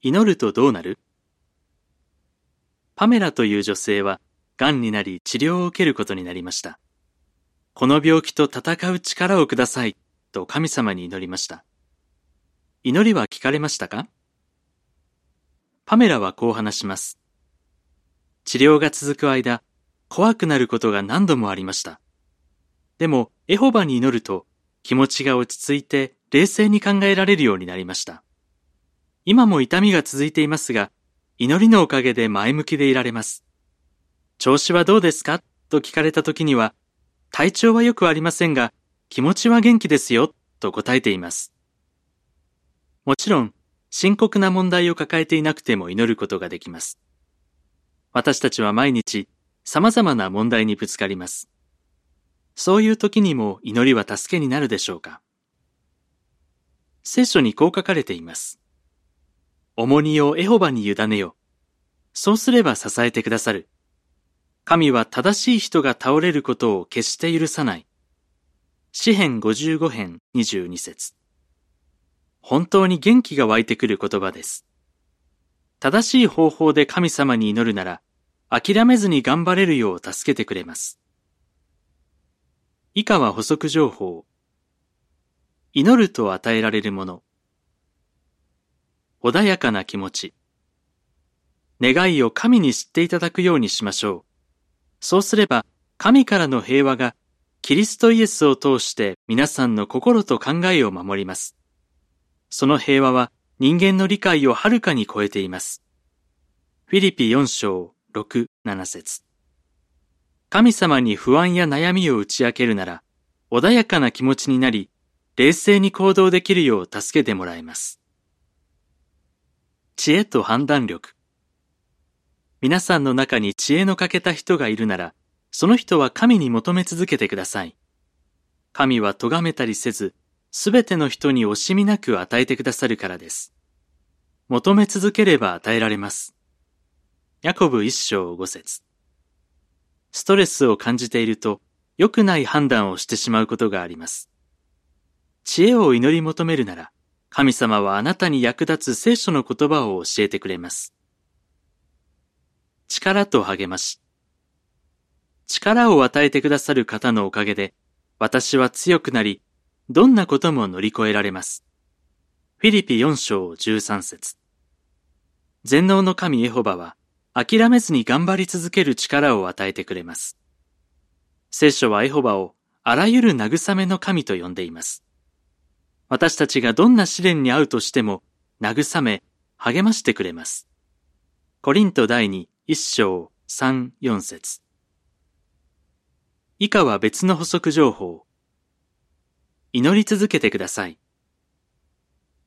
祈るとどうなる？パメラという女性は、癌になり治療を受けることになりました。この病気と戦う力をください、と神様に祈りました。祈りは聞かれましたか？パメラはこう話します。治療が続く間、怖くなることが何度もありました。でも、エホバに祈ると、気持ちが落ち着いて冷静に考えられるようになりました。今も痛みが続いていますが、祈りのおかげで前向きでいられます。調子はどうですか？と聞かれた時には、体調はよくありませんが、気持ちは元気ですよ、と答えています。もちろん、深刻な問題を抱えていなくても祈ることができます。私たちは毎日、様々な問題にぶつかります。そういう時にも祈りは助けになるでしょうか？聖書にこう書かれています。重荷をエホバに委ねよ。そうすれば支えてくださる。神は正しい人が倒れることを決して許さない。詩編55編22節本当に元気が湧いてくる言葉です。正しい方法で神様に祈るなら、諦めずに頑張れるよう助けてくれます。以下は補足情報。祈ると与えられるもの。穏やかな気持ち。願いを神に知っていただくようにしましょう。そうすれば、神からの平和が、キリストイエスを通して皆さんの心と考えを守ります。その平和は人間の理解をはるかに超えています。フィリピ4章6、7節神様に不安や悩みを打ち明けるなら、穏やかな気持ちになり、冷静に行動できるよう助けてもらえます。知恵と判断力。皆さんの中に知恵の欠けた人がいるなら、その人は神に求め続けてください。神は咎めたりせず、すべての人に惜しみなく与えてくださるからです。求め続ければ与えられます。ヤコブ一章五節ストレスを感じていると、良くない判断をしてしまうことがあります。知恵を祈り求めるなら、神様はあなたに役立つ聖書の言葉を教えてくれます。力と励まし。力を与えてくださる方のおかげで、私は強くなり、どんなことも乗り越えられます。フィリピ4章13節全能の神エホバは、諦めずに頑張り続ける力を与えてくれます。聖書はエホバを、あらゆる慰めの神と呼んでいます。私たちがどんな試練に遭うとしても、慰め、励ましてくれます。コリント第2、1章3、4節以下は別の補足情報。祈り続けてください。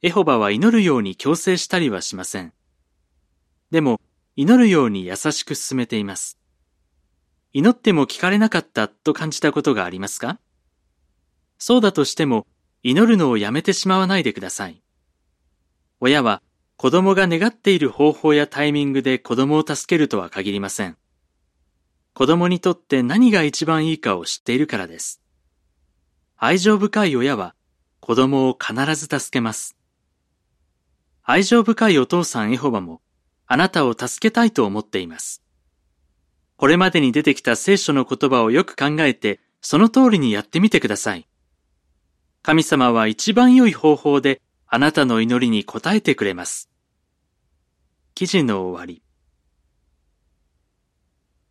エホバは祈るように強制したりはしません。でも、祈るように優しく進めています。祈っても聞かれなかったと感じたことがありますか？そうだとしても、祈るのをやめてしまわないでください。親は子供が願っている方法やタイミングで子供を助けるとは限りません。子供にとって何が一番いいかを知っているからです。愛情深い親は子供を必ず助けます。愛情深いお父さんエホバもあなたを助けたいと思っています。これまでに出てきた聖書の言葉をよく考えてその通りにやってみてください。神様は一番良い方法であなたの祈りに応えてくれます。記事の終わり。